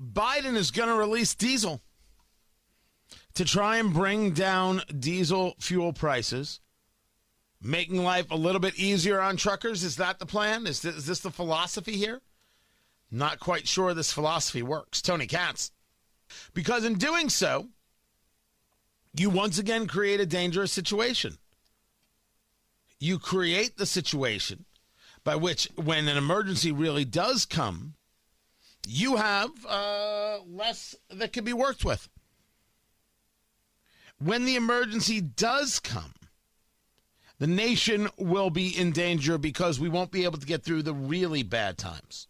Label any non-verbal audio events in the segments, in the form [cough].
Biden is going to release diesel to try and bring down diesel fuel prices, making life a little bit easier on truckers. Is that the plan? Is this, is this the philosophy here? Not quite sure this philosophy works. Tony Katz. Because in doing so, you once again create a dangerous situation. You create the situation by which, when an emergency really does come, you have uh, less that can be worked with. When the emergency does come, the nation will be in danger because we won't be able to get through the really bad times.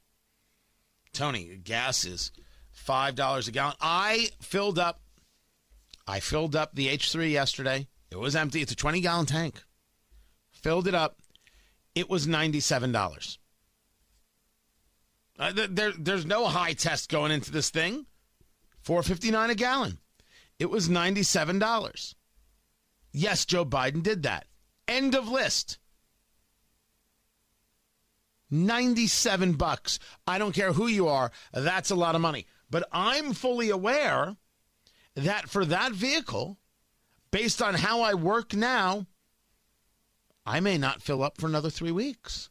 Tony, gas is $5 a gallon. I filled up I filled up the H3 yesterday. It was empty. It's a 20 gallon tank. Filled it up. It was $97. Uh, there, there's no high test going into this thing. 459 a gallon. It was $97. Yes, Joe Biden did that. End of list. 97 bucks. I don't care who you are. That's a lot of money. But I'm fully aware that for that vehicle, based on how I work now, I may not fill up for another three weeks.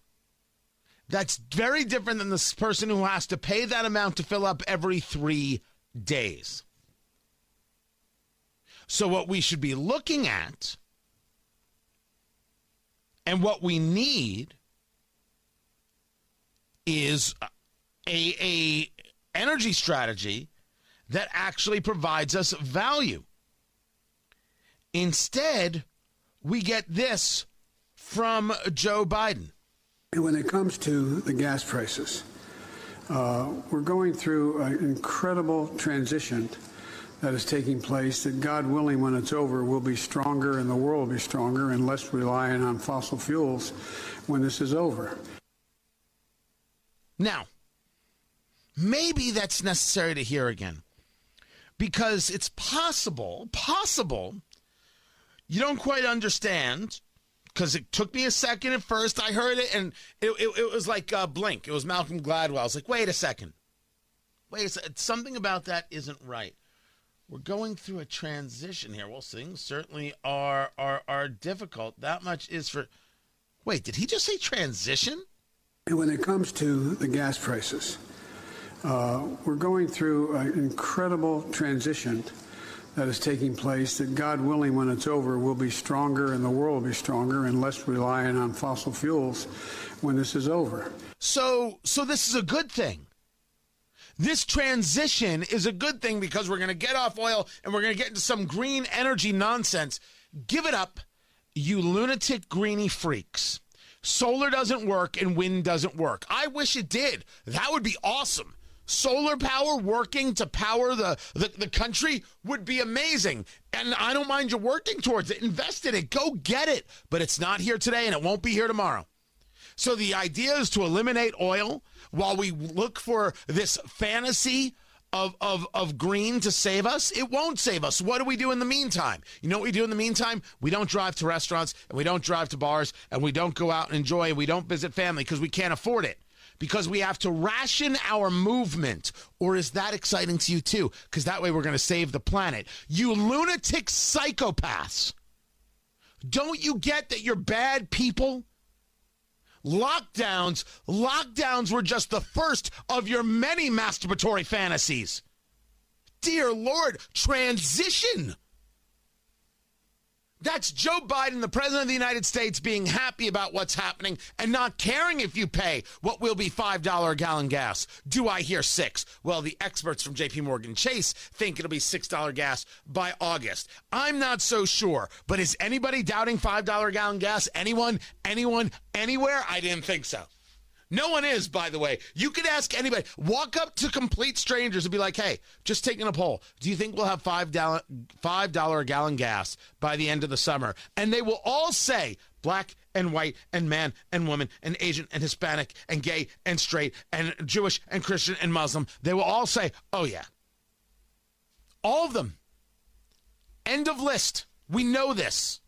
That's very different than this person who has to pay that amount to fill up every three days. So, what we should be looking at and what we need is a, a energy strategy that actually provides us value. Instead, we get this from Joe Biden. When it comes to the gas prices, uh, we're going through an incredible transition that is taking place that God willing when it's over will be stronger and the world will be stronger and less reliant on fossil fuels when this is over. Now, maybe that's necessary to hear again because it's possible, possible, you don't quite understand because it took me a second at first. I heard it and it, it, it was like uh, Blink. It was Malcolm Gladwell. I was like, wait a second. Wait a second. Something about that isn't right. We're going through a transition here. Well, things certainly are are are difficult. That much is for. Wait, did he just say transition? When it comes to the gas prices, uh, we're going through an incredible transition that is taking place that God willing when it's over will be stronger and the world will be stronger and less reliant on fossil fuels when this is over. So so this is a good thing. This transition is a good thing because we're going to get off oil and we're going to get into some green energy nonsense. Give it up, you lunatic greeny freaks. Solar doesn't work and wind doesn't work. I wish it did. That would be awesome solar power working to power the, the, the, country would be amazing. And I don't mind you working towards it. Invest in it. Go get it. But it's not here today and it won't be here tomorrow. So the idea is to eliminate oil while we look for this fantasy of, of, of green to save us. It won't save us. What do we do in the meantime? You know what we do in the meantime? We don't drive to restaurants and we don't drive to bars and we don't go out and enjoy. And we don't visit family because we can't afford it because we have to ration our movement? Or is that exciting to you too? Because that way we're going to save the planet. You lunatic psychopaths. Don't you get that you're bad people? Lockdowns, lockdowns were just the first of your many masturbatory fantasies. Dear Lord, transition. That's Joe Biden, the president of the United States, being happy about what's happening and not caring if you pay what will be $5 a gallon gas. Do I hear six? Well, the experts from JP Morgan Chase think it'll be $6 gas by August. I'm not so sure, but is anybody doubting $5 a gallon gas? Anyone? Anyone? Anywhere? I didn't think so. No one is, by the way. You could ask anybody. Walk up to complete strangers and be like, hey, just taking a poll. Do you think we'll have $5, $5 a gallon gas by the end of the summer? And they will all say black and white and man and woman and Asian and Hispanic and gay and straight and Jewish and Christian and Muslim. They will all say, oh, yeah. All of them. End of list. We know this.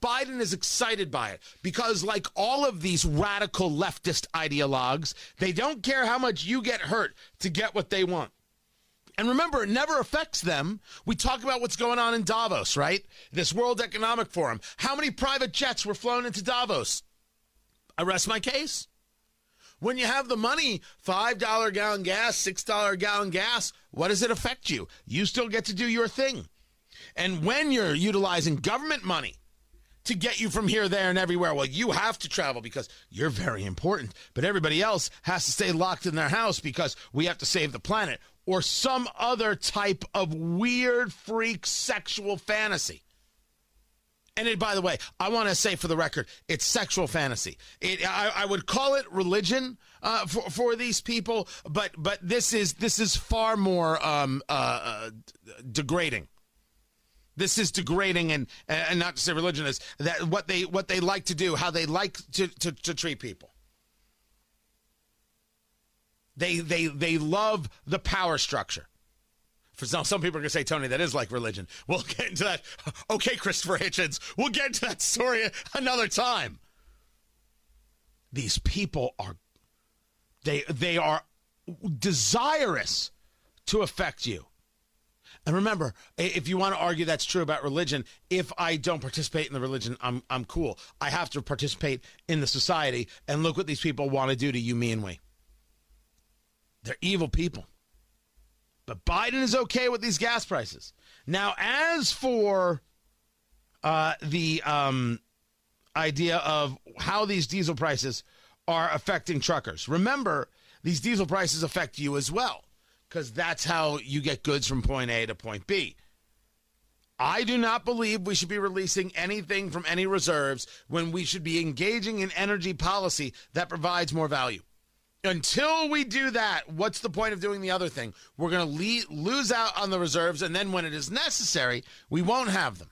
Biden is excited by it because, like all of these radical leftist ideologues, they don't care how much you get hurt to get what they want. And remember, it never affects them. We talk about what's going on in Davos, right? This World Economic Forum. How many private jets were flown into Davos? I rest my case. When you have the money, $5 gallon gas, $6 gallon gas, what does it affect you? You still get to do your thing. And when you're utilizing government money to get you from here, there, and everywhere, well, you have to travel because you're very important. But everybody else has to stay locked in their house because we have to save the planet or some other type of weird freak sexual fantasy. And it, by the way, I want to say for the record, it's sexual fantasy. It, I, I would call it religion uh, for for these people, but but this is this is far more um, uh, uh, degrading. This is degrading, and and not to say religion is that what they what they like to do, how they like to, to, to treat people. They they they love the power structure. For some, some people are going to say, Tony, that is like religion. We'll get into that. [laughs] Okay, Christopher Hitchens, we'll get into that story another time. These people are they they are desirous to affect you. And remember, if you want to argue that's true about religion, if I don't participate in the religion, I'm I'm cool. I have to participate in the society and look what these people want to do to you, me, and we. They're evil people. But Biden is okay with these gas prices. Now, as for uh, the um, idea of how these diesel prices are affecting truckers, remember, these diesel prices affect you as well, because that's how you get goods from point A to point B. I do not believe we should be releasing anything from any reserves when we should be engaging in energy policy that provides more value. Until we do that, what's the point of doing the other thing? We're going to le- lose out on the reserves, and then when it is necessary, we won't have them.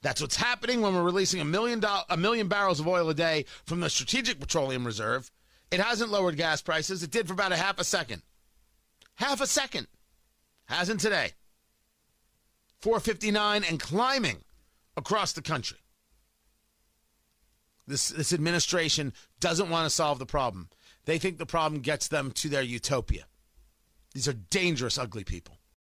That's what's happening when we're releasing a million do- a million barrels of oil a day from the Strategic Petroleum Reserve. It hasn't lowered gas prices. It did for about a half a second. Half a second. Hasn't today. 459 and climbing across the country. This this administration doesn't want to solve the problem. They think the problem gets them to their utopia. These are dangerous, ugly people.